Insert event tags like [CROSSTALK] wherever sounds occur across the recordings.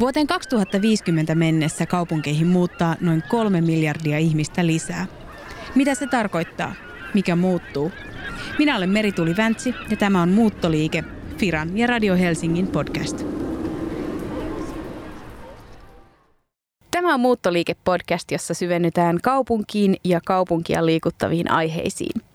Vuoteen 2050 mennessä kaupunkeihin muuttaa noin kolme miljardia ihmistä lisää. Mitä se tarkoittaa? Mikä muuttuu? Minä olen Merituli Väntsi ja tämä on Muuttoliike, Firan ja Radio Helsingin podcast. Tämä on Muuttoliike-podcast, jossa syvennytään kaupunkiin ja kaupunkia liikuttaviin aiheisiin.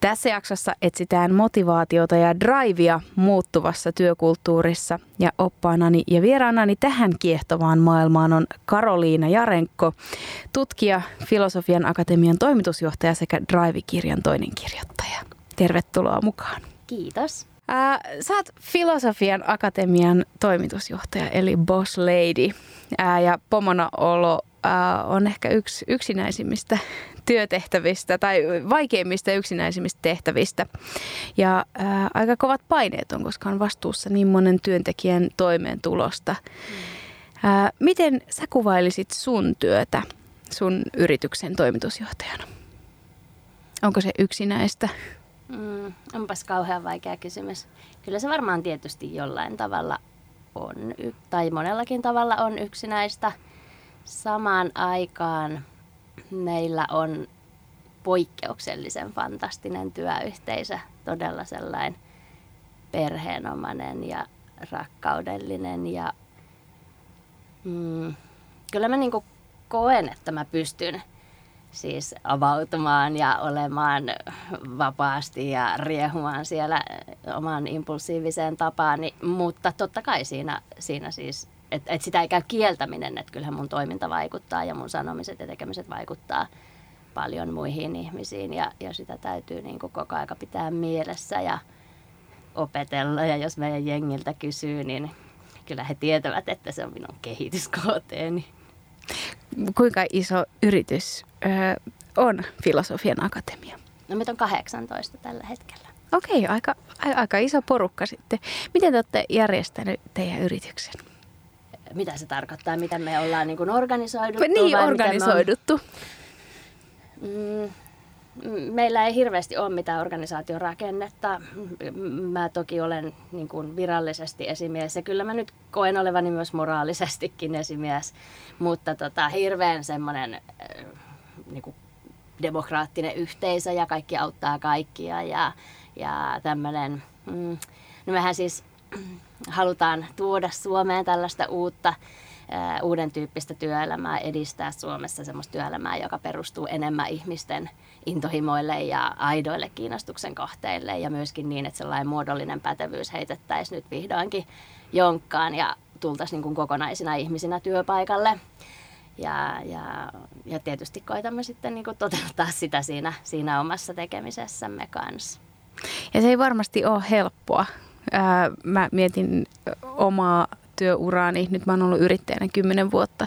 Tässä jaksossa etsitään motivaatiota ja drivea muuttuvassa työkulttuurissa ja oppaanani ja vieraanani tähän kiehtovaan maailmaan on Karoliina Jarenko, tutkija, Filosofian Akatemian toimitusjohtaja sekä Drive-kirjan toinen kirjoittaja. Tervetuloa mukaan. Kiitos. Ää, sä oot Filosofian Akatemian toimitusjohtaja eli boss lady ää, ja pomona olo on ehkä yksi yksinäisimmistä työtehtävistä tai vaikeimmista yksinäisimmistä tehtävistä. Ja ää, aika kovat paineet on, koska on vastuussa niin monen työntekijän toimeentulosta. Ää, miten sä kuvailisit sun työtä sun yrityksen toimitusjohtajana? Onko se yksinäistä? Mm, onpas kauhean vaikea kysymys. Kyllä se varmaan tietysti jollain tavalla on, tai monellakin tavalla on yksinäistä. Samaan aikaan meillä on poikkeuksellisen fantastinen työyhteisö, todella sellainen perheenomainen ja rakkaudellinen ja mm, kyllä mä niin koen, että mä pystyn siis avautumaan ja olemaan vapaasti ja riehumaan siellä oman impulsiiviseen tapaan, mutta totta kai siinä, siinä siis, että et sitä ei käy kieltäminen, että kyllähän mun toiminta vaikuttaa ja mun sanomiset ja tekemiset vaikuttaa paljon muihin ihmisiin ja, ja sitä täytyy niin kuin koko aika pitää mielessä ja opetella ja jos meidän jengiltä kysyy, niin kyllä he tietävät, että se on minun kehityskooteeni. Kuinka iso yritys ö, on Filosofian Akatemia? No meitä on 18 tällä hetkellä. Okei, aika, aika iso porukka sitten. Miten te olette järjestänyt teidän yrityksen? Mitä se tarkoittaa? Miten me ollaan niin kuin organisoiduttu? Niin, organisoiduttu. Mm, meillä ei hirveästi ole mitään organisaation rakennetta. Mä toki olen niin kuin virallisesti esimies ja kyllä mä nyt koen olevani myös moraalisestikin esimies, mutta tota, hirveän semmoinen äh, niin kuin demokraattinen yhteisö ja kaikki auttaa kaikkia ja, ja tämmöinen, mm, no mehän siis halutaan tuoda Suomeen tällaista uutta uuden tyyppistä työelämää, edistää Suomessa sellaista työelämää, joka perustuu enemmän ihmisten intohimoille ja aidoille kiinnostuksen kohteille ja myöskin niin, että sellainen muodollinen pätevyys heitettäisiin nyt vihdoinkin jonkkaan ja tultaisiin niin kokonaisina ihmisinä työpaikalle. Ja, ja, ja tietysti koitamme sitten niin kuin toteuttaa sitä siinä, siinä omassa tekemisessämme kanssa. Ja se ei varmasti ole helppoa. Ää, mä mietin omaa työuraani. Nyt mä oon ollut yrittäjänä kymmenen vuotta,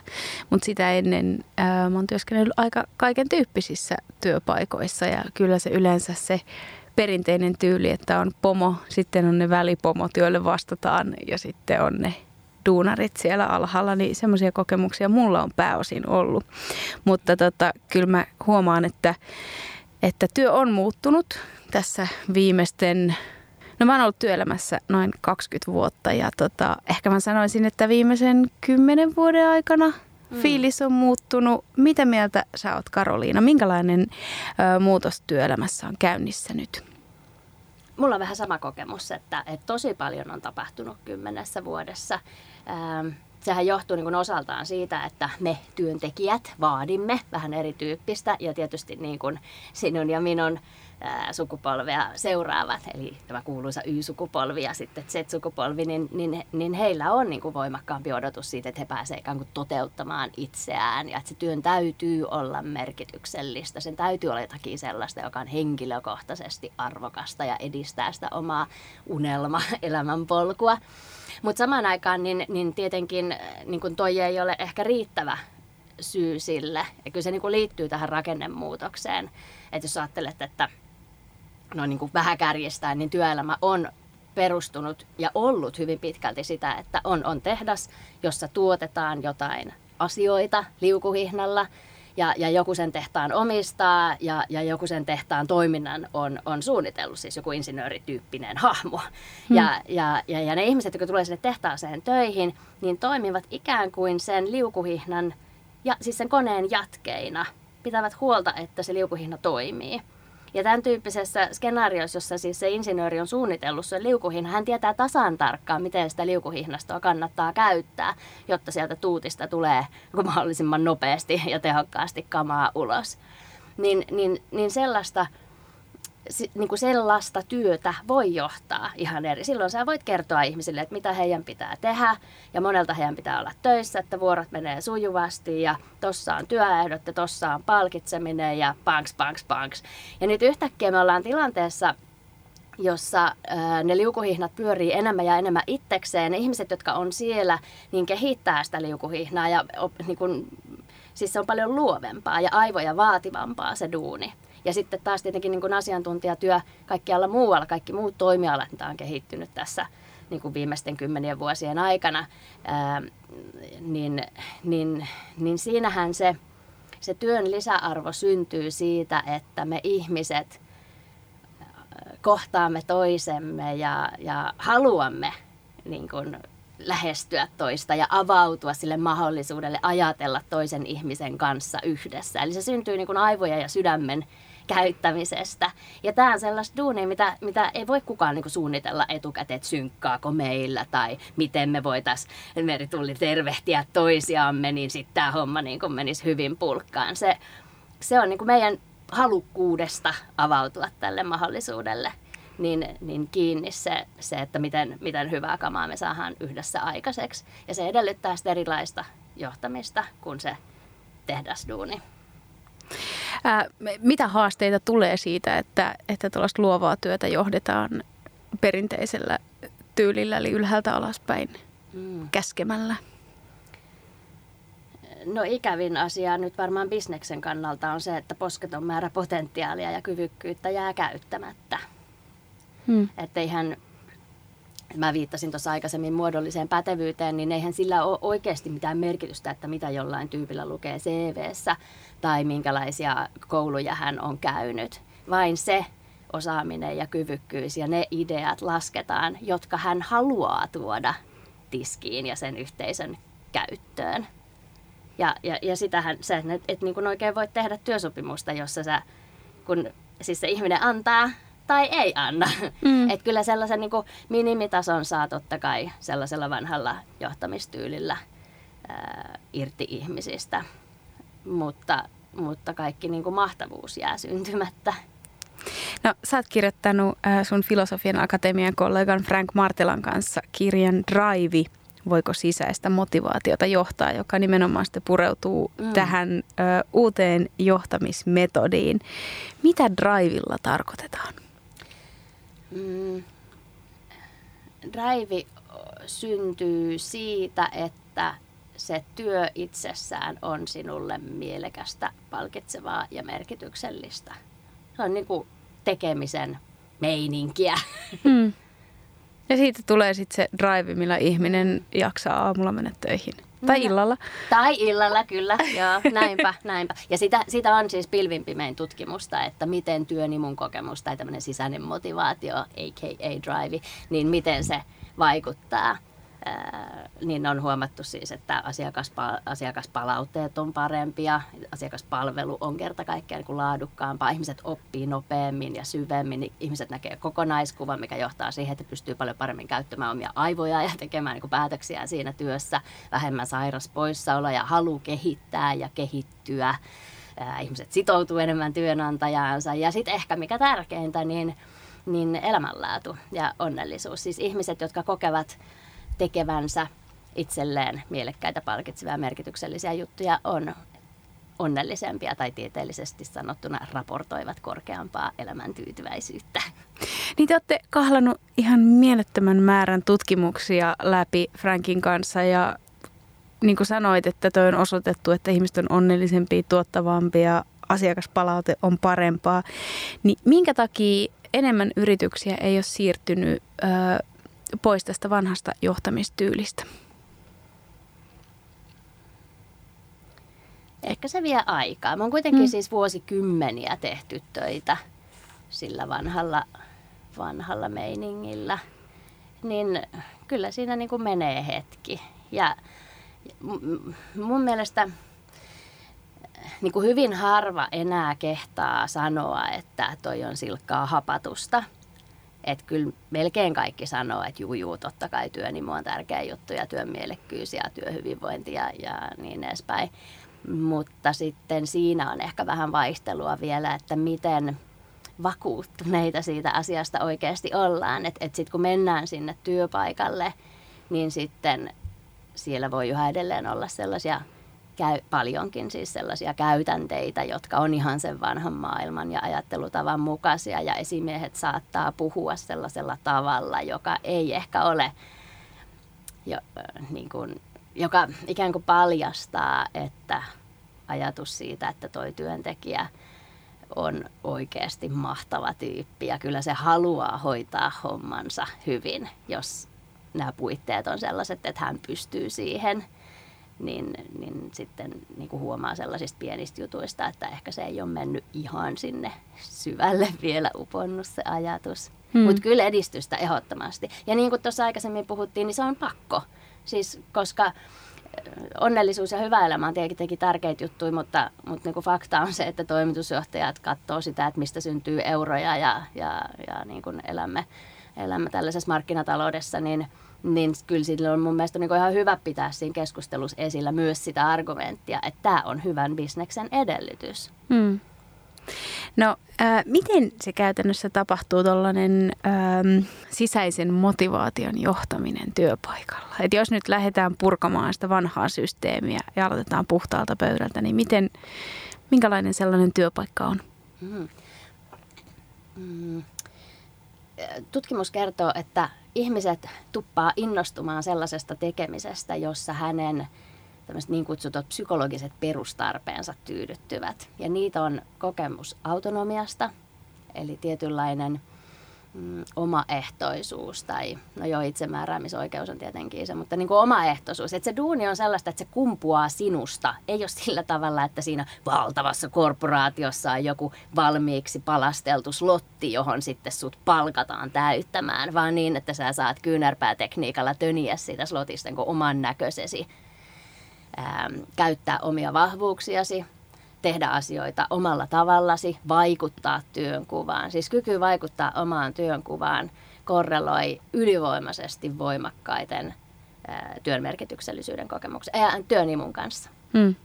mutta sitä ennen ää, mä oon työskennellyt aika kaiken tyyppisissä työpaikoissa ja kyllä se yleensä se perinteinen tyyli, että on pomo, sitten on ne välipomot, joille vastataan ja sitten on ne duunarit siellä alhaalla, niin semmoisia kokemuksia mulla on pääosin ollut. Mutta tota, kyllä mä huomaan, että, että työ on muuttunut tässä viimeisten No mä oon ollut työelämässä noin 20 vuotta ja tota, ehkä mä sanoisin, että viimeisen kymmenen vuoden aikana mm. fiilis on muuttunut. Mitä mieltä sä oot Karoliina? Minkälainen ö, muutos työelämässä on käynnissä nyt? Mulla on vähän sama kokemus, että, että tosi paljon on tapahtunut kymmenessä vuodessa. Ähm, sehän johtuu niin kuin osaltaan siitä, että me työntekijät vaadimme vähän erityyppistä ja tietysti niin kuin sinun ja minun sukupolvea seuraavat, eli tämä kuuluisa Y-sukupolvi ja sitten Z-sukupolvi, niin, niin, niin heillä on niin kuin voimakkaampi odotus siitä, että he pääsevät ikään kuin toteuttamaan itseään ja että se työn täytyy olla merkityksellistä. Sen täytyy olla jotakin sellaista, joka on henkilökohtaisesti arvokasta ja edistää sitä omaa unelma-elämänpolkua. Mutta samaan aikaan niin, niin tietenkin niin kuin toi ei ole ehkä riittävä syy sille. Ja kyllä se niin kuin liittyy tähän rakennemuutokseen. Että jos ajattelet, että noin niin kuin vähän kärjestään, niin työelämä on perustunut ja ollut hyvin pitkälti sitä, että on, on tehdas, jossa tuotetaan jotain asioita liukuhihnalla ja, ja joku sen tehtaan omistaa ja, ja joku sen tehtaan toiminnan on, on suunnitellut, siis joku insinöörityyppinen hahmo. Hmm. Ja, ja, ja, ja ne ihmiset, jotka tulee sinne tehtaaseen töihin, niin toimivat ikään kuin sen liukuhihnan, ja, siis sen koneen jatkeina, pitävät huolta, että se liukuhihna toimii. Ja tämän tyyppisessä skenaariossa, jossa siis se insinööri on suunnitellut sen liukuhihna, hän tietää tasan tarkkaan, miten sitä liukuhihnastoa kannattaa käyttää, jotta sieltä tuutista tulee [LAUGHS] mahdollisimman nopeasti ja tehokkaasti kamaa ulos. Niin, niin, niin sellaista niin kuin sellaista työtä voi johtaa ihan eri. Silloin sä voit kertoa ihmisille, että mitä heidän pitää tehdä ja monelta heidän pitää olla töissä, että vuorot menee sujuvasti ja tossa on työehdot ja tossa on palkitseminen ja panks, panks, panks. Ja nyt yhtäkkiä me ollaan tilanteessa, jossa ne liukuhihnat pyörii enemmän ja enemmän itsekseen. Ne ihmiset, jotka on siellä, niin kehittää sitä liukuhihnaa ja niin kun, siis se on paljon luovempaa ja aivoja vaativampaa se duuni. Ja sitten taas tietenkin niin kuin asiantuntijatyö kaikkialla muualla, kaikki muut toimialat, mitä on kehittynyt tässä niin kuin viimeisten kymmenien vuosien aikana, ää, niin, niin, niin siinähän se, se työn lisäarvo syntyy siitä, että me ihmiset kohtaamme toisemme ja, ja haluamme niin kuin, lähestyä toista ja avautua sille mahdollisuudelle ajatella toisen ihmisen kanssa yhdessä. Eli se syntyy niin kuin aivojen ja sydämen käyttämisestä. Ja tämä on sellaista duunia, mitä, mitä ei voi kukaan niin suunnitella etukäteen, että synkkaako meillä tai miten me voitaisiin meritulli tervehtiä toisiamme, niin sitten tämä homma niin menisi hyvin pulkkaan. Se, se on niin meidän halukkuudesta avautua tälle mahdollisuudelle niin, niin kiinni se, se että miten, miten hyvää kamaa me saadaan yhdessä aikaiseksi. Ja se edellyttää sitä erilaista johtamista kuin se tehdasduuni. Ää, mitä haasteita tulee siitä, että, että tuollaista luovaa työtä johdetaan perinteisellä tyylillä, eli ylhäältä alaspäin mm. käskemällä? No ikävin asia nyt varmaan bisneksen kannalta on se, että posketon määrä potentiaalia ja kyvykkyyttä jää käyttämättä. Hmm. Että eihän, mä viittasin tuossa aikaisemmin muodolliseen pätevyyteen, niin eihän sillä ole oikeasti mitään merkitystä, että mitä jollain tyypillä lukee CVssä tai minkälaisia kouluja hän on käynyt. Vain se osaaminen ja kyvykkyys ja ne ideat lasketaan, jotka hän haluaa tuoda tiskiin ja sen yhteisön käyttöön. Ja, ja, ja sitähän se, että et niin oikein voit tehdä työsopimusta, jossa sä, kun siis se ihminen antaa tai ei anna. Mm. Että kyllä sellaisen niin minimitason saa totta kai sellaisella vanhalla johtamistyylillä ää, irti ihmisistä mutta, mutta kaikki niin kuin mahtavuus jää syntymättä. No, sä oot kirjoittanut äh, sun Filosofian Akatemian kollegan Frank Martelan kanssa kirjan Drive, voiko sisäistä motivaatiota johtaa, joka nimenomaan sitten pureutuu mm. tähän ö, uuteen johtamismetodiin. Mitä drivilla tarkoitetaan? Mm. Drive syntyy siitä, että se työ itsessään on sinulle mielekästä, palkitsevaa ja merkityksellistä. Se on niin kuin tekemisen meininkiä. Hmm. Ja siitä tulee sitten se drive, millä ihminen jaksaa aamulla mennä töihin. Tai illalla. Tai illalla, kyllä. Joo, näinpä, näinpä. Ja sitä, sitä on siis pilvinpimein tutkimusta, että miten työn kokemus tai tämmöinen sisäinen motivaatio, a.k.a. drive, niin miten se vaikuttaa – niin on huomattu siis, että asiakaspal- asiakaspalautteet on parempia, asiakaspalvelu on kerta kaikkiaan niin laadukkaampaa, ihmiset oppii nopeammin ja syvemmin, niin ihmiset näkee kokonaiskuvan, mikä johtaa siihen, että pystyy paljon paremmin käyttämään omia aivoja ja tekemään niin päätöksiä siinä työssä, vähemmän sairas ja halu kehittää ja kehittyä. Ihmiset sitoutuu enemmän työnantajaansa ja sitten ehkä mikä tärkeintä, niin, niin elämänlaatu ja onnellisuus. Siis ihmiset, jotka kokevat tekevänsä itselleen mielekkäitä, palkitsevia merkityksellisiä juttuja on onnellisempia tai tieteellisesti sanottuna raportoivat korkeampaa elämäntyytyväisyyttä. Niin te olette kahlannut ihan mielettömän määrän tutkimuksia läpi Frankin kanssa ja niin kuin sanoit, että toi on osoitettu, että ihmiset on onnellisempia, tuottavampia, asiakaspalaute on parempaa. Niin minkä takia enemmän yrityksiä ei ole siirtynyt pois tästä vanhasta johtamistyylistä? ehkä se vie aikaa. Mä oon kuitenkin mm. siis vuosikymmeniä tehty töitä sillä vanhalla, vanhalla meiningillä. Niin kyllä siinä niin kuin menee hetki. Ja mun mielestä niin kuin hyvin harva enää kehtaa sanoa, että toi on silkkaa hapatusta. Että kyllä melkein kaikki sanoo, että juu, juu totta kai työnimo on tärkeä juttu ja työn mielekkyys ja työhyvinvointi ja, ja niin edespäin. Mutta sitten siinä on ehkä vähän vaihtelua vielä, että miten vakuuttuneita siitä asiasta oikeasti ollaan. Että et sitten kun mennään sinne työpaikalle, niin sitten siellä voi yhä edelleen olla sellaisia käy, paljonkin siis sellaisia käytänteitä, jotka on ihan sen vanhan maailman ja ajattelutavan mukaisia. Ja esimiehet saattaa puhua sellaisella tavalla, joka ei ehkä ole, jo, niin kuin, joka ikään kuin paljastaa, että ajatus siitä, että toi työntekijä on oikeasti mahtava tyyppi. Ja kyllä se haluaa hoitaa hommansa hyvin, jos nämä puitteet on sellaiset, että hän pystyy siihen – niin, niin sitten niin kuin huomaa sellaisista pienistä jutuista, että ehkä se ei ole mennyt ihan sinne syvälle vielä uponnut se ajatus. Hmm. Mutta kyllä edistystä ehdottomasti. Ja niin kuin tuossa aikaisemmin puhuttiin, niin se on pakko. Siis koska onnellisuus ja hyvä elämä on tietenkin tärkeitä juttuja, mutta, mutta niin kuin fakta on se, että toimitusjohtajat katsoo sitä, että mistä syntyy euroja ja, ja, ja niin kuin elämme, elämme tällaisessa markkinataloudessa, niin – niin kyllä sillä on mun mielestä niin ihan hyvä pitää siinä keskustelussa esillä myös sitä argumenttia, että tämä on hyvän bisneksen edellytys. Hmm. No, äh, miten se käytännössä tapahtuu tuollainen ähm, sisäisen motivaation johtaminen työpaikalla? Et jos nyt lähdetään purkamaan sitä vanhaa systeemiä ja aloitetaan puhtaalta pöydältä, niin miten, minkälainen sellainen työpaikka on? Hmm. Hmm. Tutkimus kertoo, että ihmiset tuppaa innostumaan sellaisesta tekemisestä, jossa hänen niin kutsutut psykologiset perustarpeensa tyydyttyvät. Ja niitä on kokemus autonomiasta, eli tietynlainen mm, omaehtoisuus tai, no joo, itsemääräämisoikeus on tietenkin se, mutta niin kuin omaehtoisuus. Että se duuni on sellaista, että se kumpuaa sinusta. Ei ole sillä tavalla, että siinä valtavassa korporaatiossa on joku valmiiksi palasteltu slotti, johon sitten sut palkataan täyttämään, vaan niin, että sä saat kyynärpäätekniikalla töniä siitä slotista niin oman näköisesi, ähm, käyttää omia vahvuuksiasi, tehdä asioita omalla tavallasi, vaikuttaa työnkuvaan. Siis kyky vaikuttaa omaan työnkuvaan korreloi ylivoimaisesti voimakkaiten työn merkityksellisyyden kokemuksen, äh, työn imun kanssa. Hmm.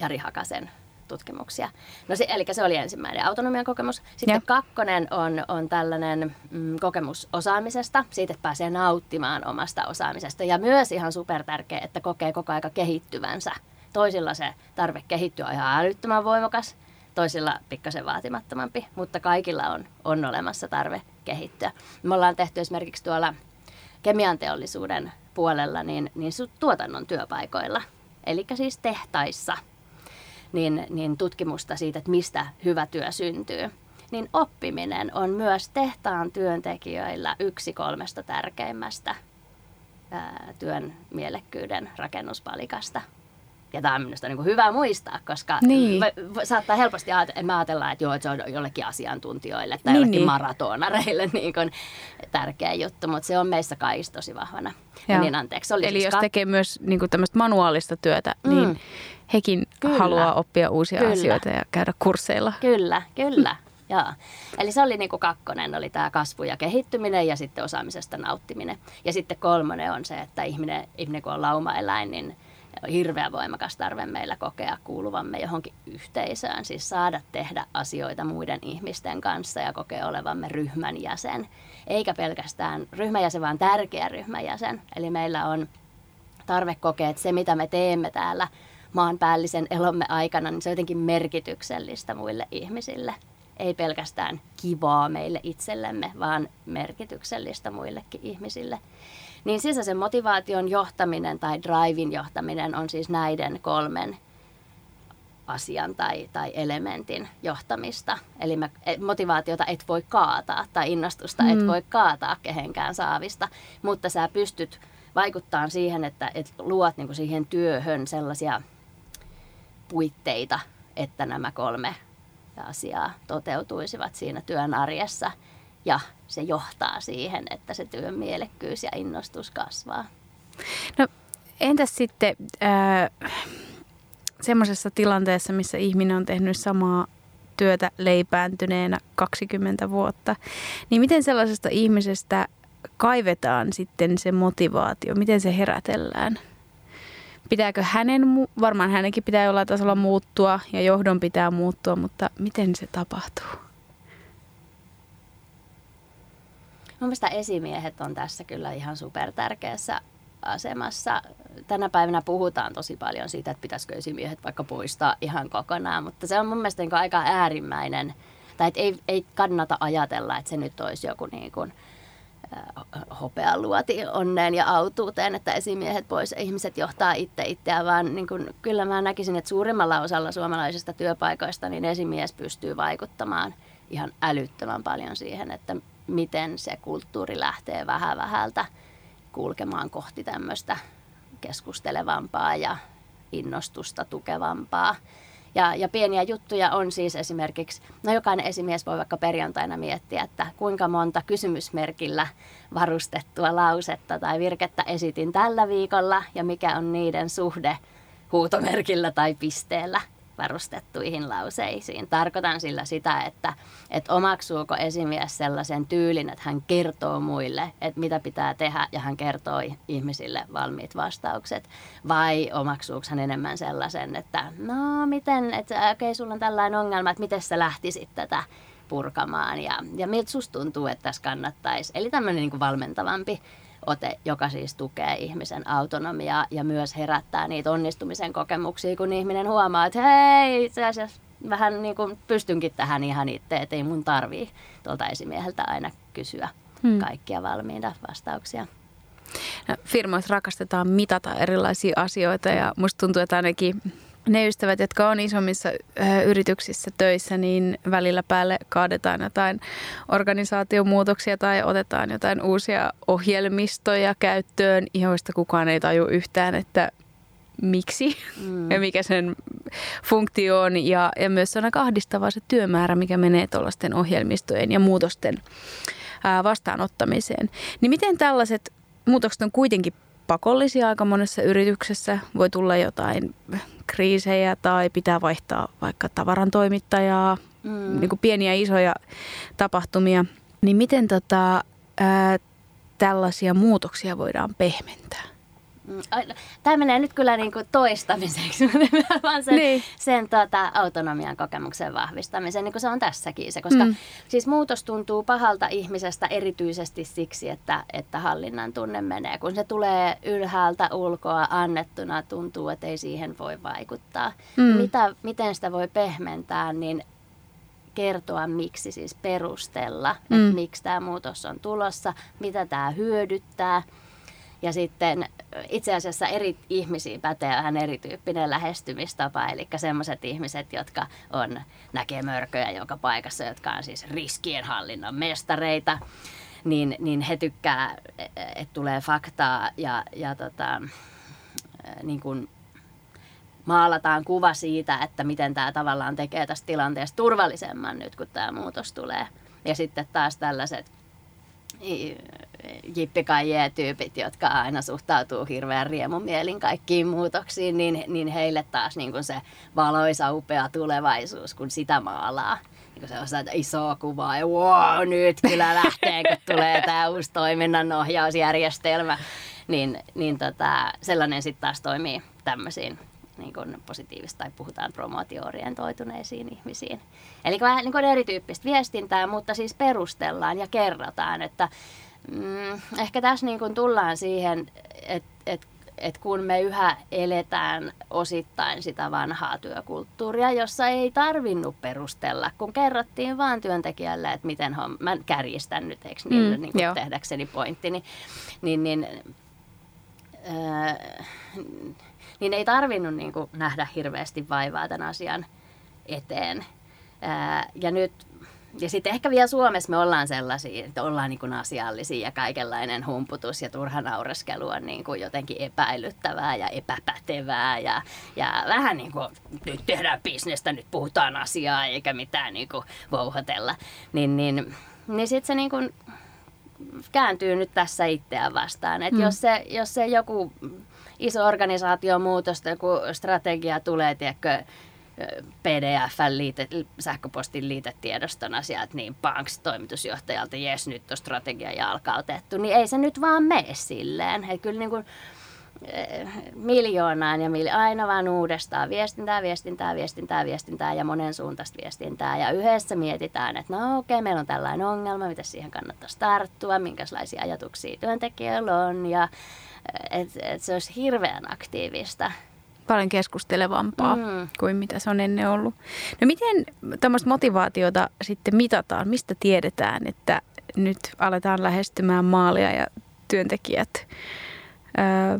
Jari Hakasen tutkimuksia. No se, eli se oli ensimmäinen autonomian kokemus. Sitten ja. kakkonen on, on tällainen mm, kokemus osaamisesta, siitä että pääsee nauttimaan omasta osaamisesta. Ja myös ihan supertärkeä, että kokee koko aika kehittyvänsä Toisilla se tarve kehittyä on ihan älyttömän voimakas, toisilla pikkasen vaatimattomampi, mutta kaikilla on, on olemassa tarve kehittyä. Me ollaan tehty esimerkiksi tuolla kemian teollisuuden puolella niin, niin tuotannon työpaikoilla, eli siis tehtaissa, niin, niin tutkimusta siitä, että mistä hyvä työ syntyy. Niin oppiminen on myös tehtaan työntekijöillä yksi kolmesta tärkeimmästä ää, työn mielekkyyden rakennuspalikasta. Ja tämä on minusta niin kuin hyvä muistaa, koska niin. saattaa helposti ajatella, että, joo, että se on jollekin asiantuntijoille tai niin, jollekin niin. maratonareille [LAUGHS] niin kuin tärkeä juttu, mutta se on meissä kaikissa tosi vahvana. Ja niin anteeksi. Oli Eli siis jos kat- tekee myös niin kuin tämmöistä manuaalista työtä, mm. niin hekin kyllä. haluaa oppia uusia kyllä. asioita ja käydä kursseilla. Kyllä, kyllä. [LAUGHS] Joo. Eli se oli niin kuin kakkonen, oli tämä kasvu ja kehittyminen ja sitten osaamisesta nauttiminen. Ja sitten kolmonen on se, että ihminen, ihminen kun on laumaeläin, niin hirveän voimakas tarve meillä kokea kuuluvamme johonkin yhteisöön, siis saada tehdä asioita muiden ihmisten kanssa ja kokea olevamme ryhmän jäsen. Eikä pelkästään ryhmäjäsen, vaan tärkeä ryhmäjäsen. Eli meillä on tarve kokea, että se mitä me teemme täällä maanpäällisen elomme aikana, niin se on jotenkin merkityksellistä muille ihmisille. Ei pelkästään kivaa meille itsellemme, vaan merkityksellistä muillekin ihmisille. Niin sisäisen motivaation johtaminen tai drivein johtaminen on siis näiden kolmen asian tai, tai elementin johtamista. Eli mä, e, motivaatiota et voi kaataa tai innostusta mm. et voi kaataa kehenkään saavista, mutta sä pystyt vaikuttaa siihen, että et luot niinku siihen työhön sellaisia puitteita, että nämä kolme asiaa toteutuisivat siinä työn arjessa ja se johtaa siihen, että se työn mielekkyys ja innostus kasvaa. No entäs sitten äh, semmoisessa tilanteessa, missä ihminen on tehnyt samaa työtä leipääntyneenä 20 vuotta, niin miten sellaisesta ihmisestä kaivetaan sitten se motivaatio, miten se herätellään? Pitääkö hänen, varmaan hänenkin pitää jollain tasolla muuttua ja johdon pitää muuttua, mutta miten se tapahtuu? Mun mielestä esimiehet on tässä kyllä ihan super tärkeässä asemassa. Tänä päivänä puhutaan tosi paljon siitä, että pitäisikö esimiehet vaikka poistaa ihan kokonaan, mutta se on mun mielestä niin aika äärimmäinen, tai että ei, ei kannata ajatella, että se nyt olisi joku niin kuin, hopealuoti onneen ja autuuteen, että esimiehet pois ihmiset johtaa itse itseään, vaan niin kuin, kyllä mä näkisin, että suurimmalla osalla suomalaisista työpaikoista niin esimies pystyy vaikuttamaan ihan älyttömän paljon siihen, että miten se kulttuuri lähtee vähän vähältä kulkemaan kohti tämmöistä keskustelevampaa ja innostusta tukevampaa. Ja, ja pieniä juttuja on siis esimerkiksi, no jokainen esimies voi vaikka perjantaina miettiä, että kuinka monta kysymysmerkillä varustettua lausetta tai virkettä esitin tällä viikolla ja mikä on niiden suhde huutomerkillä tai pisteellä varustettuihin lauseisiin. Tarkoitan sillä sitä, että, että omaksuuko esimies sellaisen tyylin, että hän kertoo muille, että mitä pitää tehdä ja hän kertoo ihmisille valmiit vastaukset. Vai omaksuuko hän enemmän sellaisen, että no miten, että okei okay, sulla on tällainen ongelma, että miten sä lähtisit tätä purkamaan ja, ja miltä susta tuntuu, että tässä kannattaisi. Eli tämmöinen niin valmentavampi ote, joka siis tukee ihmisen autonomiaa ja myös herättää niitä onnistumisen kokemuksia, kun ihminen huomaa, että hei, itse asiassa vähän niin kuin pystynkin tähän ihan itse, että ei mun tarvii tuolta esimieheltä aina kysyä hmm. kaikkia valmiita vastauksia. No, firmoissa rakastetaan mitata erilaisia asioita ja musta tuntuu, että ainakin ne ystävät, jotka on isommissa yrityksissä töissä, niin välillä päälle kaadetaan jotain organisaatiomuutoksia tai otetaan jotain uusia ohjelmistoja käyttöön, joista kukaan ei taju yhtään, että miksi mm. ja mikä sen funktio on. Ja, ja myös se on aika ahdistavaa se työmäärä, mikä menee tuollaisten ohjelmistojen ja muutosten vastaanottamiseen. Niin miten tällaiset muutokset on kuitenkin pakollisia aika monessa yrityksessä. Voi tulla jotain kriisejä tai pitää vaihtaa vaikka tavaran toimittajaa, mm. niin kuin pieniä isoja tapahtumia. Niin miten tota, ää, tällaisia muutoksia voidaan pehmentää? Mm, Tämä menee nyt kyllä niin kuin toistamiseksi, [LAUGHS] vaan sen, niin. sen tuota, autonomian kokemuksen vahvistamiseen, niin kuin se on tässäkin se. Koska mm. siis muutos tuntuu pahalta ihmisestä erityisesti siksi, että, että hallinnan tunne menee. Kun se tulee ylhäältä ulkoa annettuna, tuntuu, että ei siihen voi vaikuttaa. Mm. Mitä, miten sitä voi pehmentää, niin kertoa miksi, siis perustella, mm. että miksi tämä muutos on tulossa, mitä tämä hyödyttää – ja sitten itse asiassa eri ihmisiin pätee vähän erityyppinen lähestymistapa, eli sellaiset ihmiset, jotka on, näkee mörköjä joka paikassa, jotka on siis riskienhallinnan mestareita, niin, niin he tykkää, että tulee faktaa ja, ja tota, niin kuin maalataan kuva siitä, että miten tämä tavallaan tekee tästä tilanteesta turvallisemman nyt, kun tämä muutos tulee. Ja sitten taas tällaiset jippikaijee-tyypit, jotka aina suhtautuu hirveän riemumielin kaikkiin muutoksiin, niin, niin heille taas niin kuin se valoisa, upea tulevaisuus, kun sitä maalaa. Niin se on sitä isoa kuvaa ja wow, nyt kyllä lähtee, kun tulee tämä uusi toiminnanohjausjärjestelmä. Niin, niin tota, sellainen sitten taas toimii tämmöisiin niin kuin positiivista tai puhutaan promootioorientoituneisiin ihmisiin. Eli vähän niin kuin erityyppistä viestintää, mutta siis perustellaan ja kerrotaan, että mm, ehkä tässä niin kuin tullaan siihen, että et, et kun me yhä eletään osittain sitä vanhaa työkulttuuria, jossa ei tarvinnut perustella, kun kerrottiin vaan työntekijälle, että miten homma, mä kärjistän nyt, eikö niin, mm, niin kuin tehdäkseni pointti, niin, niin, niin äh, niin ei tarvinnut niin kuin nähdä hirveästi vaivaa tämän asian eteen. Ää, ja nyt ja sitten ehkä vielä Suomessa me ollaan sellaisia, että ollaan niin kuin asiallisia ja kaikenlainen humputus ja turha naureskelu on niin kuin jotenkin epäilyttävää ja epäpätevää ja, ja vähän niin kuin nyt tehdään bisnestä, nyt puhutaan asiaa eikä mitään niin kuin vouhotella. Niin, niin, niin sitten se niin kuin kääntyy nyt tässä itseään vastaan. Että mm. jos, se, jos se joku iso organisaatiomuutos, joku strategia tulee, tiedätkö, pdf liite, sähköpostin liitetiedostona sieltä niin panks toimitusjohtajalta, jes nyt on strategia jalkautettu, niin ei se nyt vaan mene silleen. Että kyllä niin kuin, miljoonaan ja mil- aina vaan uudestaan viestintää, viestintää, viestintää, viestintää ja monen suuntaista viestintää. Ja yhdessä mietitään, että no okei, okay, meillä on tällainen ongelma, mitä siihen kannattaisi tarttua, minkälaisia ajatuksia työntekijöillä on ja että et se olisi hirveän aktiivista paljon keskustelevampaa mm. kuin mitä se on ennen ollut. No miten tämmöistä motivaatiota sitten mitataan? Mistä tiedetään, että nyt aletaan lähestymään maalia ja työntekijät öö,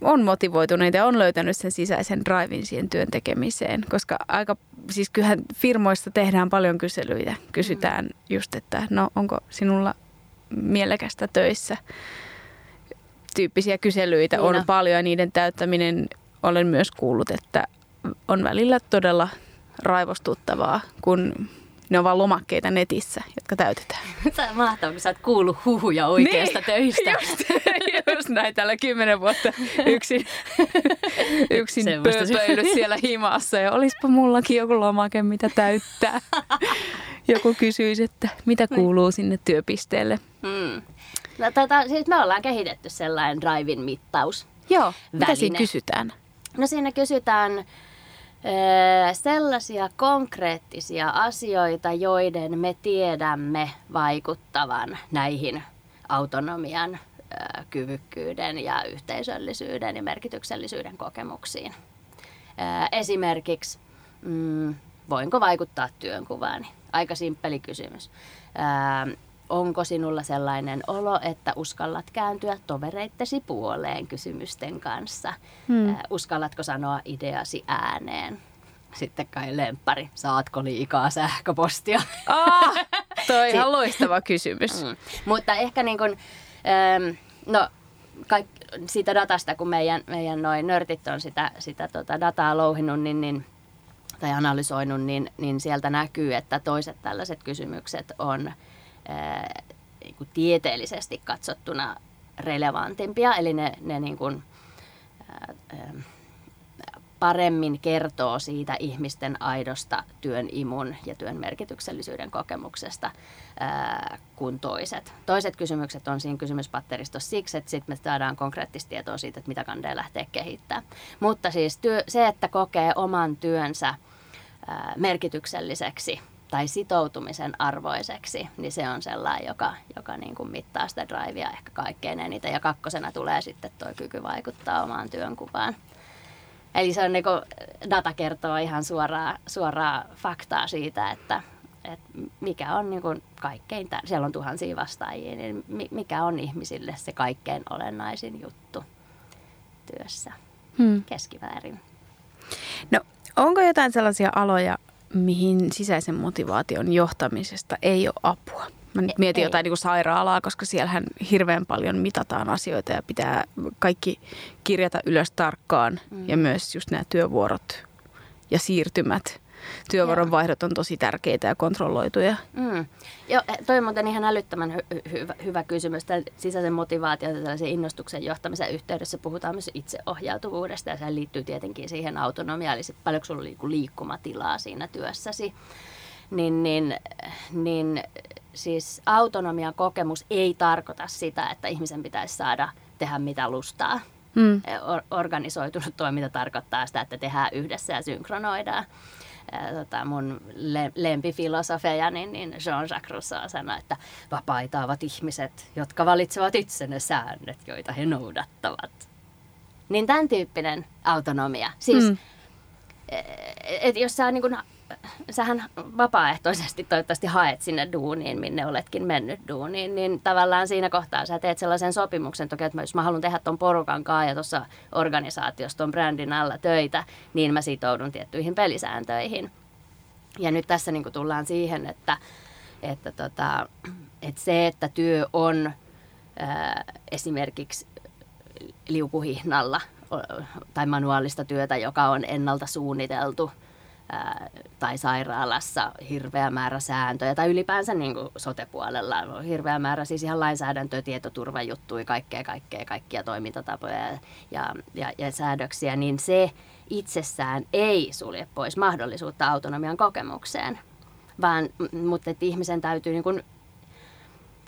on motivoituneita ja on löytänyt sen sisäisen drivin siihen työn tekemiseen, koska aika, siis kyllähän firmoissa tehdään paljon kyselyitä. Kysytään mm. just, että no onko sinulla mielekästä töissä tyyppisiä kyselyitä niin on paljon ja niiden täyttäminen olen myös kuullut, että on välillä todella raivostuttavaa, kun ne on vaan lomakkeita netissä, jotka täytetään. Tämä on mahtavaa, kun sä oot kuullut huhuja oikeasta niin, töistä. Just, [LAUGHS] just näin, tällä kymmenen vuotta yksin, [LAUGHS] yksin pööpöilyt siellä himassa. Ja olispa mullakin joku lomake, mitä täyttää. [LAUGHS] Joku kysyisi, että mitä niin. kuuluu sinne työpisteelle. Hmm. No, tota, siis me ollaan kehitetty sellainen drive mittaus. Joo, mitä siinä kysytään? No siinä kysytään sellaisia konkreettisia asioita, joiden me tiedämme vaikuttavan näihin autonomian, kyvykkyyden ja yhteisöllisyyden ja merkityksellisyyden kokemuksiin. Esimerkiksi, mm, voinko vaikuttaa työnkuvaani? Aika simppeli kysymys onko sinulla sellainen olo, että uskallat kääntyä tovereittesi puoleen kysymysten kanssa? Hmm. Äh, uskallatko sanoa ideasi ääneen? Sitten kai lempari, saatko liikaa sähköpostia? Oh, toi ihan loistava kysymys. Mm. Mutta ehkä niin kuin, ähm, no kaik, siitä datasta, kun meidän, meidän noin nörtit on sitä, sitä tota dataa louhinnut, niin, niin tai analysoinut, niin, niin sieltä näkyy, että toiset tällaiset kysymykset on niin kuin tieteellisesti katsottuna relevantimpia, eli ne, ne niin kuin, ää, paremmin kertoo siitä ihmisten aidosta työn imun ja työn merkityksellisyyden kokemuksesta ää, kuin toiset. Toiset kysymykset on siinä kysymyspatteristossa siksi, että sitten me saadaan konkreettista tietoa siitä, että mitä kandeja lähtee kehittämään. Mutta siis työ, se, että kokee oman työnsä ää, merkitykselliseksi tai sitoutumisen arvoiseksi, niin se on sellainen, joka, joka niin kuin mittaa sitä drivea ehkä kaikkein eniten. Ja kakkosena tulee sitten tuo kyky vaikuttaa omaan työnkuvaan. Eli se on niin kuin, data kertoo ihan suoraa, suoraa faktaa siitä, että, että mikä on niin kuin kaikkein, siellä on tuhansia vastaajia, niin mikä on ihmisille se kaikkein olennaisin juttu työssä hmm. keskiväärin. No onko jotain sellaisia aloja, mihin sisäisen motivaation johtamisesta ei ole apua. Mä nyt mietin ei. jotain niin kuin sairaalaa, koska siellähän hirveän paljon mitataan asioita ja pitää kaikki kirjata ylös tarkkaan. Mm. Ja myös just nämä työvuorot ja siirtymät työvuoron vaihdot on tosi tärkeitä ja kontrolloituja. Mm. Joo, eh, toi on muuten ihan älyttömän hy- hyvä, hyvä kysymys. Tämän sisäisen motivaation ja tällaisen innostuksen johtamisen yhteydessä puhutaan myös itseohjautuvuudesta ja se liittyy tietenkin siihen autonomiaan, eli paljonko sulla on liikkumatilaa siinä työssäsi. Niin, niin, niin siis autonomian kokemus ei tarkoita sitä, että ihmisen pitäisi saada tehdä mitä lustaa. Mm. Organisoitunut toiminta tarkoittaa sitä, että tehdään yhdessä ja synkronoidaan tota, mun le- lempifilosofeja, niin, niin Jean-Jacques Rousseau sanoi, että vapaita ovat ihmiset, jotka valitsevat itse ne säännöt, joita he noudattavat. Niin tämän tyyppinen autonomia. Siis, mm. et jos sä niin kun sähän vapaaehtoisesti toivottavasti haet sinne duuniin, minne oletkin mennyt duuniin, niin tavallaan siinä kohtaa sä teet sellaisen sopimuksen, toki, että jos mä haluan tehdä ton porukan kanssa ja tuossa organisaatiossa ton brändin alla töitä, niin mä sitoudun tiettyihin pelisääntöihin. Ja nyt tässä niin tullaan siihen, että, että, tota, että se, että työ on ää, esimerkiksi liukuhihnalla tai manuaalista työtä, joka on ennalta suunniteltu tai sairaalassa hirveä määrä sääntöjä tai ylipäänsä niin kuin sote-puolella. On hirveä määrä siis ihan lainsäädäntöä, tietoturvajuttuja, kaikkea, kaikkea, kaikkia toimintatapoja ja, ja, ja, ja säädöksiä, niin se itsessään ei sulje pois mahdollisuutta autonomian kokemukseen, vaan mutta että ihmisen täytyy niin kuin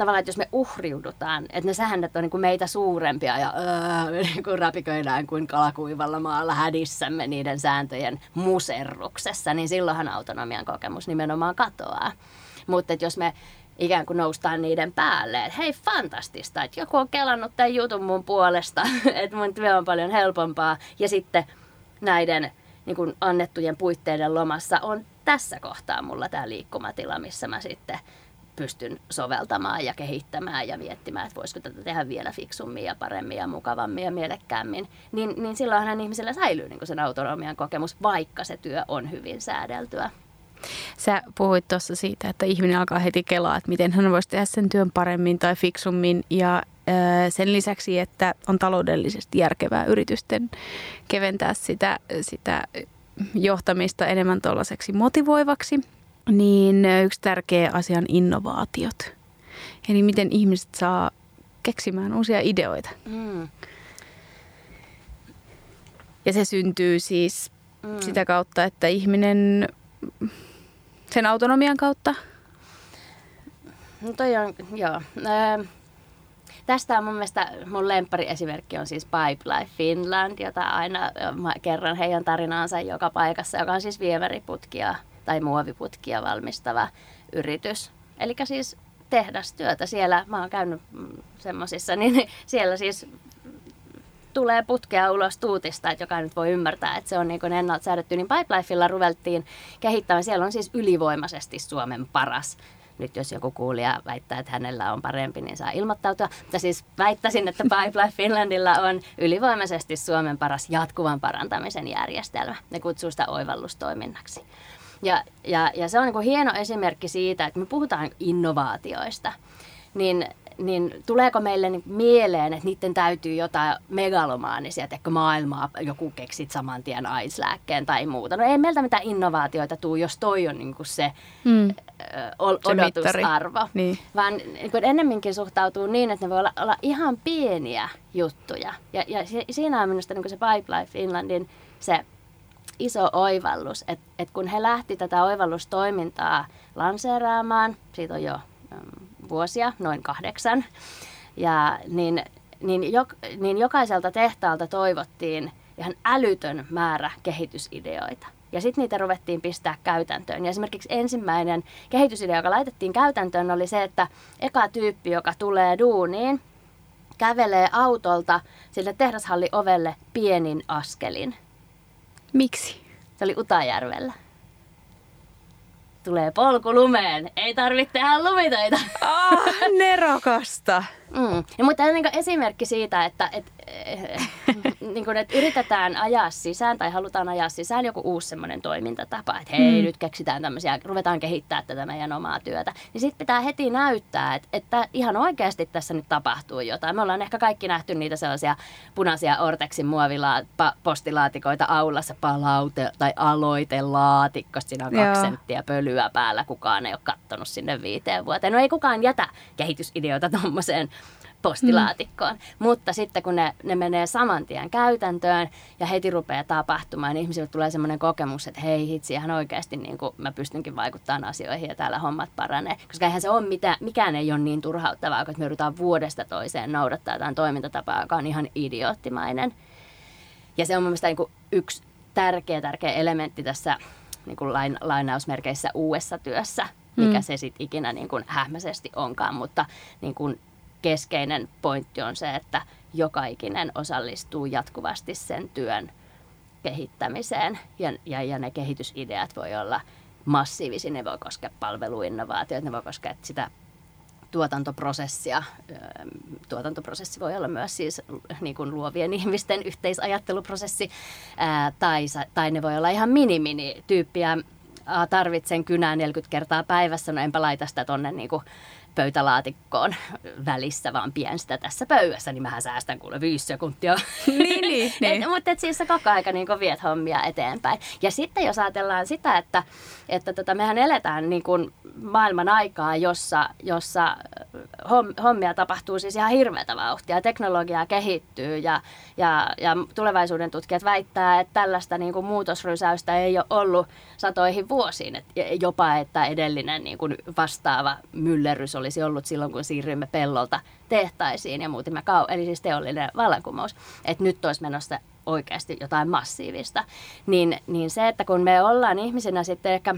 tavallaan, että jos me uhriudutaan, että ne säännöt on niin kuin meitä suurempia ja öö, [LAUGHS] niin kuin rapiköidään kuin kalakuivalla maalla hädissämme niiden sääntöjen muserruksessa, niin silloinhan autonomian kokemus nimenomaan katoaa. Mutta jos me ikään kuin noustaan niiden päälle, että hei fantastista, että joku on kelannut tämän jutun mun puolesta, [LAUGHS] että mun työ on paljon helpompaa ja sitten näiden niin kuin annettujen puitteiden lomassa on tässä kohtaa mulla tämä liikkumatila, missä mä sitten pystyn soveltamaan ja kehittämään ja miettimään, että voisiko tätä tehdä vielä fiksummin ja paremmin ja mukavammin ja mielekkäämmin, niin, niin silloinhan ihmisellä säilyy niin sen autonomian kokemus, vaikka se työ on hyvin säädeltyä. Sä puhuit tuossa siitä, että ihminen alkaa heti kelaa, että miten hän voisi tehdä sen työn paremmin tai fiksummin ja sen lisäksi, että on taloudellisesti järkevää yritysten keventää sitä, sitä johtamista enemmän tuollaiseksi motivoivaksi, niin yksi tärkeä asia on innovaatiot. Eli miten ihmiset saa keksimään uusia ideoita. Mm. Ja se syntyy siis mm. sitä kautta, että ihminen sen autonomian kautta. No toi on, joo. Öö, tästä on mun mielestä, mun esimerkki on siis Pipeline Finland, jota aina mä kerron heidän tarinaansa joka paikassa, joka on siis viemäriputkia tai muoviputkia valmistava yritys. Eli siis tehdastyötä siellä, mä oon käynyt semmoisissa, [LAUGHS] niin siellä siis tulee putkea ulos tuutista, että jokainen voi ymmärtää, että se on niin ennalta säädetty. Niin Pipelifella ruveltiin kehittämään. Siellä on siis ylivoimaisesti Suomen paras nyt jos joku kuulija väittää, että hänellä on parempi, niin saa ilmoittautua. Mutta siis väittäisin, että Pipeline Finlandilla on ylivoimaisesti Suomen paras jatkuvan parantamisen järjestelmä. Ne kutsuu sitä oivallustoiminnaksi. Ja, ja, ja se on niin hieno esimerkki siitä, että me puhutaan innovaatioista, niin niin tuleeko meille niin mieleen, että niiden täytyy jotain megalomaanisia, että maailmaa joku keksit saman tien aislääkkeen tai muuta. No ei meiltä mitään innovaatioita tuu, jos toi on niin se, mm. odotusarvo. Niin. Vaan niin ennemminkin suhtautuu niin, että ne voi olla, olla ihan pieniä juttuja. Ja, ja siinä on minusta niin se Pipeline Finlandin se iso oivallus, että, että kun he lähti tätä oivallustoimintaa lanseeraamaan, siitä on jo vuosia, noin kahdeksan. Ja niin, niin, jok, niin jokaiselta tehtaalta toivottiin ihan älytön määrä kehitysideoita. Ja sitten niitä ruvettiin pistää käytäntöön. Ja esimerkiksi ensimmäinen kehitysidea, joka laitettiin käytäntöön, oli se, että eka tyyppi, joka tulee duuniin, kävelee autolta sille tehdashalli ovelle pienin askelin. Miksi? Se oli Utajärvellä tulee polku lumeen. Ei tarvitse tehdä lumitöitä. Ah, nerokasta. Mm. Ja, mutta niin esimerkki siitä, että, että [LAUGHS] niin kuin, että yritetään ajaa sisään tai halutaan ajaa sisään joku uusi semmoinen toimintatapa, että hei mm. nyt keksitään tämmöisiä, ruvetaan kehittää tätä meidän omaa työtä, niin sitten pitää heti näyttää, että, että ihan oikeasti tässä nyt tapahtuu jotain. Me ollaan ehkä kaikki nähty niitä sellaisia punaisia Ortexin muovila postilaatikoita aulassa palaute tai aloitelaatikko, siinä on kaksi senttiä pölyä päällä, kukaan ei ole kattonut sinne viiteen vuoteen. No ei kukaan jätä kehitysideoita [LAUGHS] tuommoiseen postilaatikkoon. Mm. Mutta sitten kun ne, ne menee saman tien käytäntöön ja heti rupeaa tapahtumaan, niin ihmisille tulee semmoinen kokemus, että hei hitsi, ihan oikeasti niin kuin mä pystynkin vaikuttamaan asioihin ja täällä hommat paranee. Koska eihän se ole mitään, mikään ei ole niin turhauttavaa, kun me joudutaan vuodesta toiseen noudattaa jotain toimintatapaa, joka on ihan idioottimainen. Ja se on mun mielestä niin kuin yksi tärkeä, tärkeä elementti tässä niin kuin lain, lainausmerkeissä uudessa työssä, mikä mm. se sitten ikinä niin kuin hähmäisesti onkaan, mutta niin kuin keskeinen pointti on se, että joka ikinen osallistuu jatkuvasti sen työn kehittämiseen. Ja, ja, ja ne kehitysideat voi olla massiivisia, ne voi koskea palveluinnovaatioita, ne voi koskea sitä tuotantoprosessia. Tuotantoprosessi voi olla myös siis niin kuin luovien [LAUGHS] ihmisten yhteisajatteluprosessi, ää, tai, tai ne voi olla ihan mini-mini-tyyppiä. Tarvitsen kynää 40 kertaa päivässä, no enpä laita sitä tonne niin kuin pöytälaatikkoon välissä, vaan pien sitä tässä pöydässä, niin mähän säästän kuule viisi sekuntia. [LAUGHS] Niin, niin. [LAUGHS] niin. et, mutta et siis sä koko aika niin viet hommia eteenpäin. Ja sitten jos ajatellaan sitä, että, että tota, mehän eletään niin kuin maailman aikaa, jossa, jossa hommia tapahtuu siis ihan hirveätä vauhtia. Teknologia kehittyy ja, ja, ja tulevaisuuden tutkijat väittää, että tällaista niin kuin muutosrysäystä ei ole ollut satoihin vuosiin. Et jopa, että edellinen niin kuin vastaava myllerrys olisi ollut silloin, kun siirryimme pellolta tehtaisiin ja muutimme kau- eli siis teollinen vallankumous. Että nyt olisi menossa oikeasti jotain massiivista. Niin, niin se, että kun me ollaan ihmisinä sitten ehkä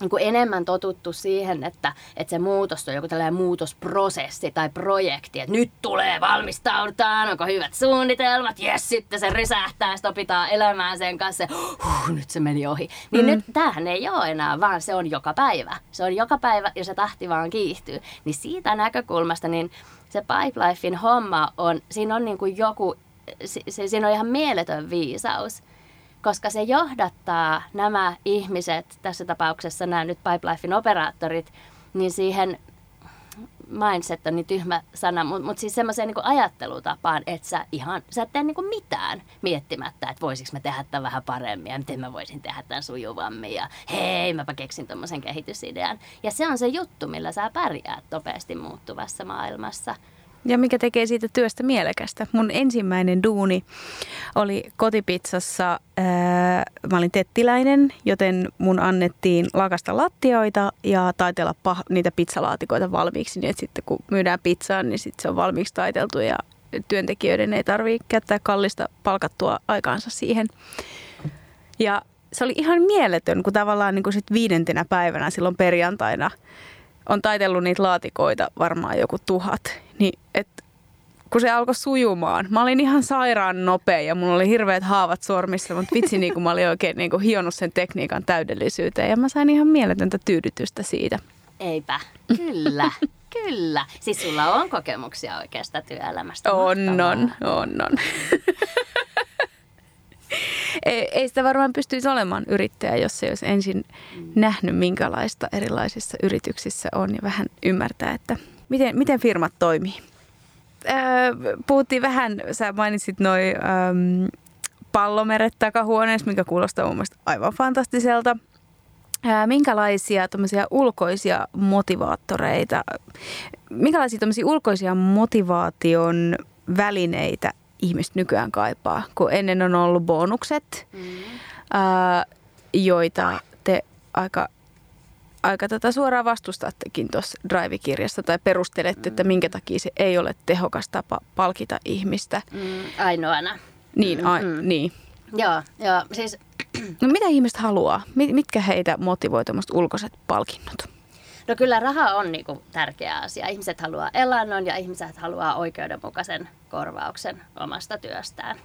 niin kuin enemmän totuttu siihen, että, että se muutos on joku tällainen muutosprosessi tai projekti, että nyt tulee, valmistaudutaan, onko hyvät suunnitelmat, jes, sitten se rysähtää, sitten opitaan elämään sen kanssa, huh, nyt se meni ohi. Niin mm. nyt tämähän ei ole enää, vaan se on joka päivä. Se on joka päivä ja se tahti vaan kiihtyy. Niin siitä näkökulmasta, niin se Pipelifein homma on, siinä on niin kuin joku, se, se, siinä on ihan mieletön viisaus koska se johdattaa nämä ihmiset, tässä tapauksessa nämä nyt Pipelifein operaattorit, niin siihen mindset on niin tyhmä sana, mutta mut siis semmoiseen niin ajattelutapaan, että sä ihan, sä et tee niin mitään miettimättä, että voisiko mä tehdä tämän vähän paremmin ja miten mä voisin tehdä tämän sujuvammin ja hei, mäpä keksin tuommoisen kehitysidean. Ja se on se juttu, millä sä pärjäät nopeasti muuttuvassa maailmassa. Ja mikä tekee siitä työstä mielekästä. Mun ensimmäinen duuni oli kotipizzassa. Ää, mä olin tettiläinen, joten mun annettiin lakasta lattioita ja taitella pah- niitä pizzalaatikoita valmiiksi. Niin että sitten kun myydään pizzaa, niin sitten se on valmiiksi taiteltu ja työntekijöiden ei tarvitse käyttää kallista palkattua aikaansa siihen. Ja se oli ihan mieletön, kun tavallaan niin kuin sit viidentenä päivänä silloin perjantaina – on taitellut niitä laatikoita varmaan joku tuhat, niin et, kun se alkoi sujumaan, mä olin ihan sairaan nopea ja mulla oli hirveät haavat sormissa, mutta vitsi niin kuin mä olin oikein niin kuin hionut sen tekniikan täydellisyyteen ja mä sain ihan mieletöntä tyydytystä siitä. Eipä, kyllä. [LAUGHS] Kyllä. Siis sulla on kokemuksia oikeasta työelämästä. On, on, on, on. [LAUGHS] ei, ei sitä varmaan pystyisi olemaan yrittäjä, jos ei olisi ensin mm. nähnyt, minkälaista erilaisissa yrityksissä on ja vähän ymmärtää, että miten, miten firmat toimii. Öö, puhuttiin vähän, sä mainitsit noin öö, pallomeret takahuoneessa, mikä kuulostaa mun mielestä aivan fantastiselta. Öö, minkälaisia ulkoisia motivaattoreita, minkälaisia ulkoisia motivaation välineitä ihmiset nykyään kaipaa, kun ennen on ollut bonukset, mm. ää, joita te aika, aika tätä tota suoraan vastustattekin tuossa Drive-kirjassa tai perustelette, mm. että minkä takia se ei ole tehokas tapa palkita ihmistä. Mm, ainoana. Niin, a, mm. niin. Joo, joo, siis... No mitä ihmiset haluaa? Mitkä heitä motivoi ulkoiset palkinnot? No kyllä raha on niin kuin tärkeä asia. Ihmiset haluaa elannon ja ihmiset haluaa oikeudenmukaisen korvauksen omasta työstään.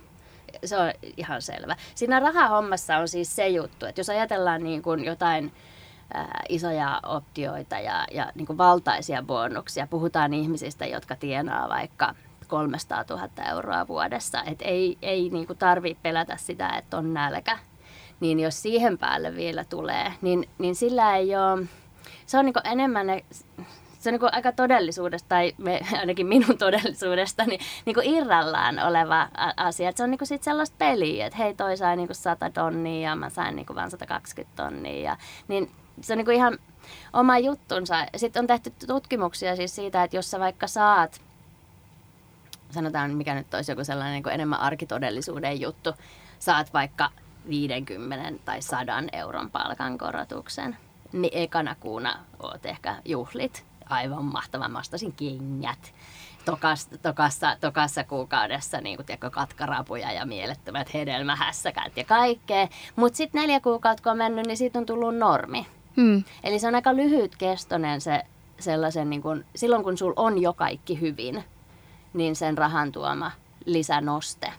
Se on ihan selvä. Siinä rahahommassa on siis se juttu, että jos ajatellaan niin kuin jotain isoja optioita ja, ja niin kuin valtaisia bonuksia, puhutaan ihmisistä, jotka tienaa vaikka 300 000 euroa vuodessa, että ei, ei niin tarvitse pelätä sitä, että on nälkä. Niin jos siihen päälle vielä tulee, niin, niin sillä ei ole se on niin enemmän ne, se on niin aika todellisuudesta, tai me, [LAUGHS] ainakin minun todellisuudesta, niin, niin kuin irrallaan oleva asia. Et se on niin sit sellaista peliä, että hei toi sai niin 100 tonnia ja mä sain niin vain 120 tonnia. Ja, niin se on niin ihan oma juttunsa. Sitten on tehty tutkimuksia siis siitä, että jos sä vaikka saat, sanotaan mikä nyt olisi joku sellainen niin enemmän arkitodellisuuden juttu, saat vaikka 50 tai 100 euron palkankorotuksen, niin ekana kuuna oot ehkä juhlit. Aivan mahtava, mastasin kengät. Tokas, tokassa, tokassa kuukaudessa niin kun, tiedätkö, katkarapuja ja mielettömät hedelmähässäkät ja kaikkea. Mutta sitten neljä kuukautta kun on mennyt, niin siitä on tullut normi. Hmm. Eli se on aika lyhyt kestonen se sellaisen, niin kun, silloin kun sul on jo kaikki hyvin, niin sen rahan tuoma lisänoste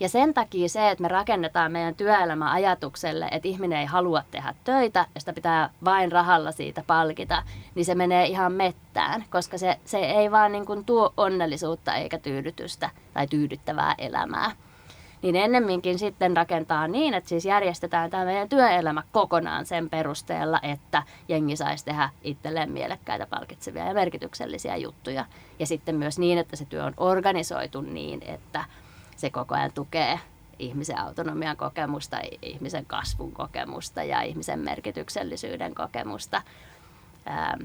ja sen takia se, että me rakennetaan meidän työelämä ajatukselle, että ihminen ei halua tehdä töitä ja sitä pitää vain rahalla siitä palkita, niin se menee ihan mettään, koska se, se ei vaan niin kuin tuo onnellisuutta eikä tyydytystä tai tyydyttävää elämää. niin ennemminkin sitten rakentaa niin, että siis järjestetään tämä meidän työelämä kokonaan sen perusteella, että jengi saisi tehdä itselleen mielekkäitä, palkitsevia ja merkityksellisiä juttuja. Ja sitten myös niin, että se työ on organisoitu niin, että se koko ajan tukee ihmisen autonomian kokemusta, ihmisen kasvun kokemusta ja ihmisen merkityksellisyyden kokemusta. Ähm,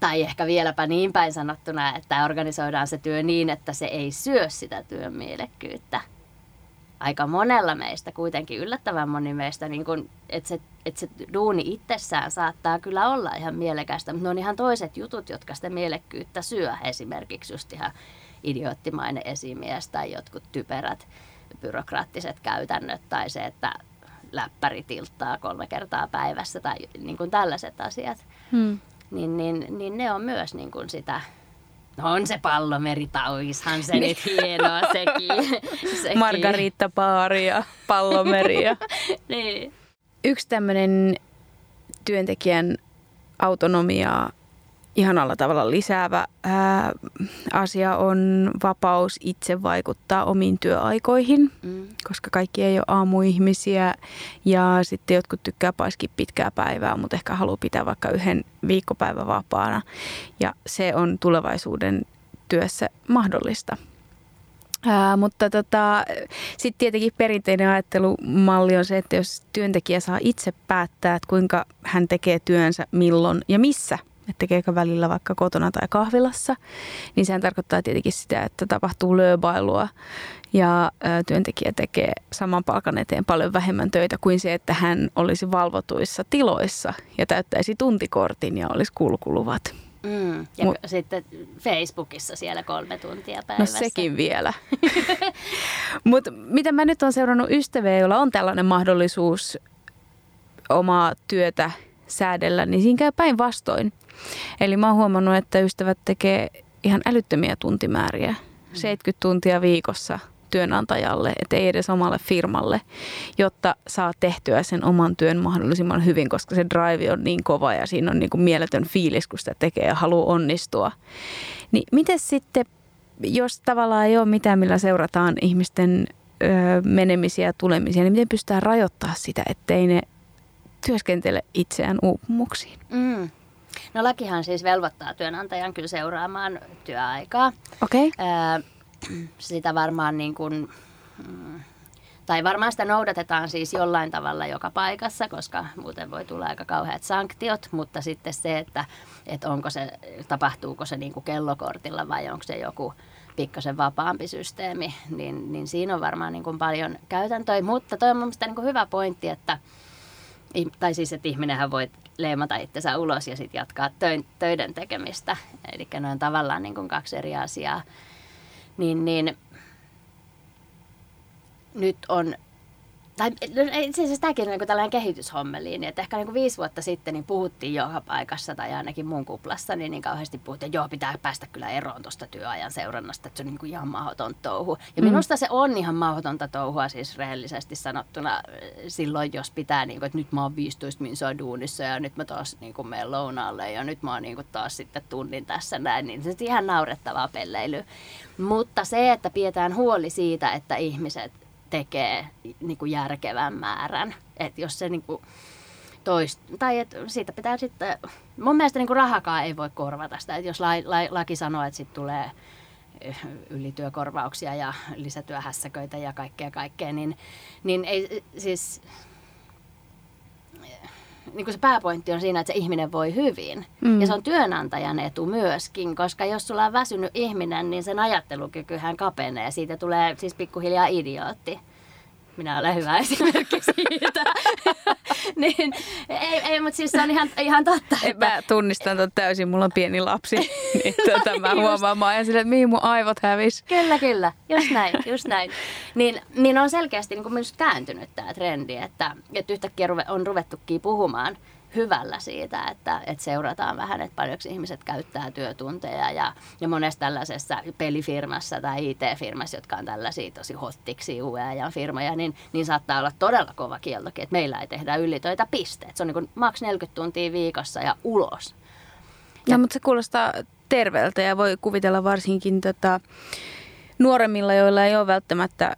tai ehkä vieläpä niin päin sanottuna, että organisoidaan se työ niin, että se ei syö sitä työn mielekkyyttä. Aika monella meistä, kuitenkin yllättävän moni meistä, niin kun, että, se, että se duuni itsessään saattaa kyllä olla ihan mielekästä, mutta ne on ihan toiset jutut, jotka sitä mielekkyyttä syö. Esimerkiksi just ihan idioottimainen esimies tai jotkut typerät byrokraattiset käytännöt tai se, että läppäri tilttaa kolme kertaa päivässä tai niin kuin tällaiset asiat. Hmm niin, niin, niin ne on myös niin kuin sitä No on se pallomerita, oishan se nyt hienoa sekin. [LAUGHS] sekin. Margarita Paaria, pallomeria. [LAUGHS] niin. Yksi tämmöinen työntekijän autonomiaa ihanalla tavalla lisäävä ää, asia on vapaus itse vaikuttaa omiin työaikoihin, mm. koska kaikki ei ole aamuihmisiä ja sitten jotkut tykkää paiskia pitkää päivää, mutta ehkä haluaa pitää vaikka yhden viikkopäivän vapaana ja se on tulevaisuuden työssä mahdollista. Ää, mutta tota, sitten tietenkin perinteinen ajattelumalli on se, että jos työntekijä saa itse päättää, että kuinka hän tekee työnsä, milloin ja missä – että tekeekö välillä vaikka kotona tai kahvilassa, niin sehän tarkoittaa tietenkin sitä, että tapahtuu lööbailua ja työntekijä tekee saman palkan eteen paljon vähemmän töitä kuin se, että hän olisi valvotuissa tiloissa ja täyttäisi tuntikortin ja olisi kulkuluvat. Mm. Ja Mut, sitten Facebookissa siellä kolme tuntia no päivässä. No sekin vielä. [LAUGHS] Mutta mitä mä nyt on seurannut ystäviä, joilla on tällainen mahdollisuus omaa työtä säädellä, niin siinä käy päinvastoin. Eli mä oon huomannut, että ystävät tekee ihan älyttömiä tuntimääriä, 70 mm. tuntia viikossa työnantajalle, että ei edes omalle firmalle, jotta saa tehtyä sen oman työn mahdollisimman hyvin, koska se drive on niin kova ja siinä on niin kuin mieletön fiilis, kun sitä tekee ja haluaa onnistua. Niin miten sitten, jos tavallaan ei ole mitään, millä seurataan ihmisten menemisiä ja tulemisia, niin miten pystytään rajoittamaan sitä, ettei ne työskentele itseään uupumuksiin? Mm. No lakihan siis velvoittaa työnantajan kyllä seuraamaan työaikaa. Okei. Okay. sitä varmaan niin kuin, mm, tai varmaan sitä noudatetaan siis jollain tavalla joka paikassa, koska muuten voi tulla aika kauheat sanktiot, mutta sitten se, että, että onko se, tapahtuuko se niin kuin kellokortilla vai onko se joku pikkasen vapaampi systeemi, niin, niin siinä on varmaan niin kuin paljon käytäntöjä. Mutta toi on mielestäni niin kuin hyvä pointti, että, tai siis, että ihminenhän voi leimata itsensä ulos ja sitten jatkaa töiden tekemistä. Eli ne on tavallaan niin kuin kaksi eri asiaa. Niin, niin nyt on tai itse asiassa tämäkin on niin tällainen kehityshommeli, niin että ehkä niin kuin viisi vuotta sitten niin puhuttiin joka paikassa tai ainakin mun kuplassa, niin, niin kauheasti puhuttiin, että joo, pitää päästä kyllä eroon tuosta työajan seurannasta, että se on niin kuin ihan mahdoton touhu. Ja mm. minusta se on ihan mahdotonta touhua siis rehellisesti sanottuna silloin, jos pitää, niin kuin, että nyt mä oon 15 minsoa duunissa ja nyt mä taas niin kuin menen lounaalle ja nyt mä oon niin kuin taas sitten tunnin tässä näin, niin se on ihan naurettavaa pelleilyä. Mutta se, että pidetään huoli siitä, että ihmiset tekee niin kuin järkevän määrän. Että jos se niin kuin toist, tai että siitä pitää sitten, mun mielestä niin kuin rahakaan ei voi korvata sitä. Että jos la, la, laki sanoo, että sitten tulee eh, ylityökorvauksia ja lisätyöhässäköitä ja kaikkea kaikkea, niin, niin ei siis niin kuin se pääpointti on siinä, että se ihminen voi hyvin. Mm. Ja se on työnantajan etu myöskin, koska jos sulla on väsynyt ihminen, niin sen ajattelukykyhän kapenee. Siitä tulee siis pikkuhiljaa idiootti. Minä olen hyvä esimerkki siitä. [LAUGHS] niin, ei, ei mutta siis se on ihan, ihan totta. Että... Mä tunnistan ton täysin, mulla on pieni lapsi. [LAUGHS] niin tota, mä huomaan, mä ajan sille, että mihin mun aivot hävis. Kyllä, kyllä. Just näin, just näin. Niin, niin on selkeästi niin minusta kääntynyt tämä trendi, että, että yhtäkkiä on ruvettukin puhumaan – hyvällä siitä, että, että seurataan vähän, että paljonko ihmiset käyttää työtunteja ja, ja monessa tällaisessa pelifirmassa tai IT-firmassa, jotka on tällaisia tosi hottiksi uuden firmoja, niin, niin saattaa olla todella kova kieltokin, että meillä ei tehdä ylitöitä pisteet. Se on niin kuin maks 40 tuntia viikossa ja ulos. Ja, no, mutta se kuulostaa terveeltä ja voi kuvitella varsinkin tota, nuoremmilla, joilla ei ole välttämättä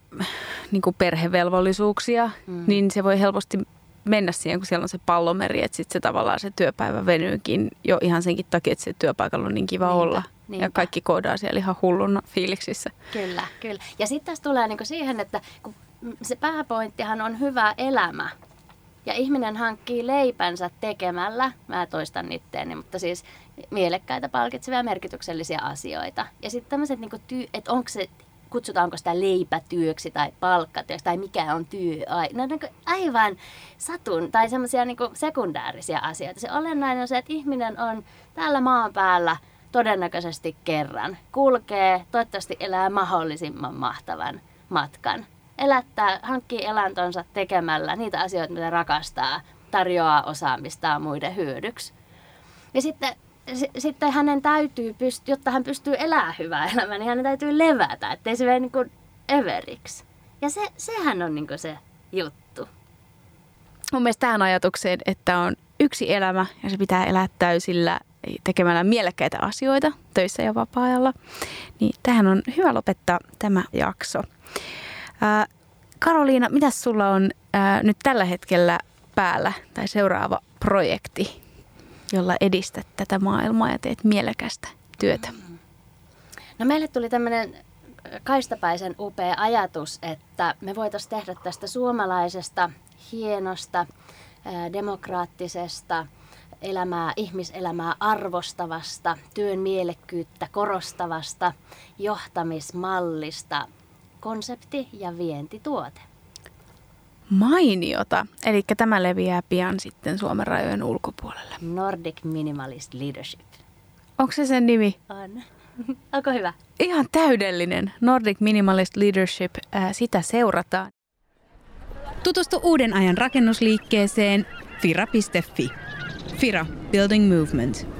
niin kuin perhevelvollisuuksia, mm. niin se voi helposti mennä siihen, kun siellä on se pallomeri, että sitten se tavallaan se työpäivä venyykin jo ihan senkin takia, että se työpaikalla on niin kiva niinpä, olla. Niinpä. Ja kaikki koodaa siellä ihan hulluna fiiliksissä. Kyllä, kyllä. Ja sitten tässä tulee niinku siihen, että kun se pääpointtihan on hyvä elämä. Ja ihminen hankkii leipänsä tekemällä, mä toistan itteeni, mutta siis mielekkäitä, palkitsevia merkityksellisiä asioita. Ja sitten tämmöiset, niinku tyy- että onko se kutsutaanko sitä leipätyöksi tai palkkatyöksi tai mikä on työ. No, niin aivan satun tai semmoisia niin sekundäärisiä asioita. Se olennainen on se, että ihminen on täällä maan päällä todennäköisesti kerran. Kulkee, toivottavasti elää mahdollisimman mahtavan matkan. Elättää, hankkii elantonsa tekemällä niitä asioita, mitä rakastaa, tarjoaa osaamistaan muiden hyödyksi. Ja sitten sitten hänen täytyy, pyst- jotta hän pystyy elämään hyvää elämää, niin hänen täytyy levätä, ettei se mene niin kuin överiksi. Ja se, sehän on niin kuin se juttu. Mun mielestä tähän ajatukseen, että on yksi elämä ja se pitää elää täysillä tekemällä mielekkäitä asioita töissä ja vapaa-ajalla, niin tähän on hyvä lopettaa tämä jakso. Ää, Karoliina, mitä sulla on ää, nyt tällä hetkellä päällä tai seuraava projekti, jolla edistät tätä maailmaa ja teet mielekästä työtä? No meille tuli tämmöinen kaistapäisen upea ajatus, että me voitaisiin tehdä tästä suomalaisesta hienosta, demokraattisesta, elämää, ihmiselämää arvostavasta, työn mielekkyyttä korostavasta johtamismallista konsepti- ja vientituote. Mainiota. Eli tämä leviää pian sitten Suomen rajojen ulkopuolelle. Nordic Minimalist Leadership. Onko se sen nimi? On. [LAUGHS] Onko hyvä? Ihan täydellinen. Nordic Minimalist Leadership. Äh, sitä seurataan. Tutustu uuden ajan rakennusliikkeeseen fira.fi. Fira Building Movement.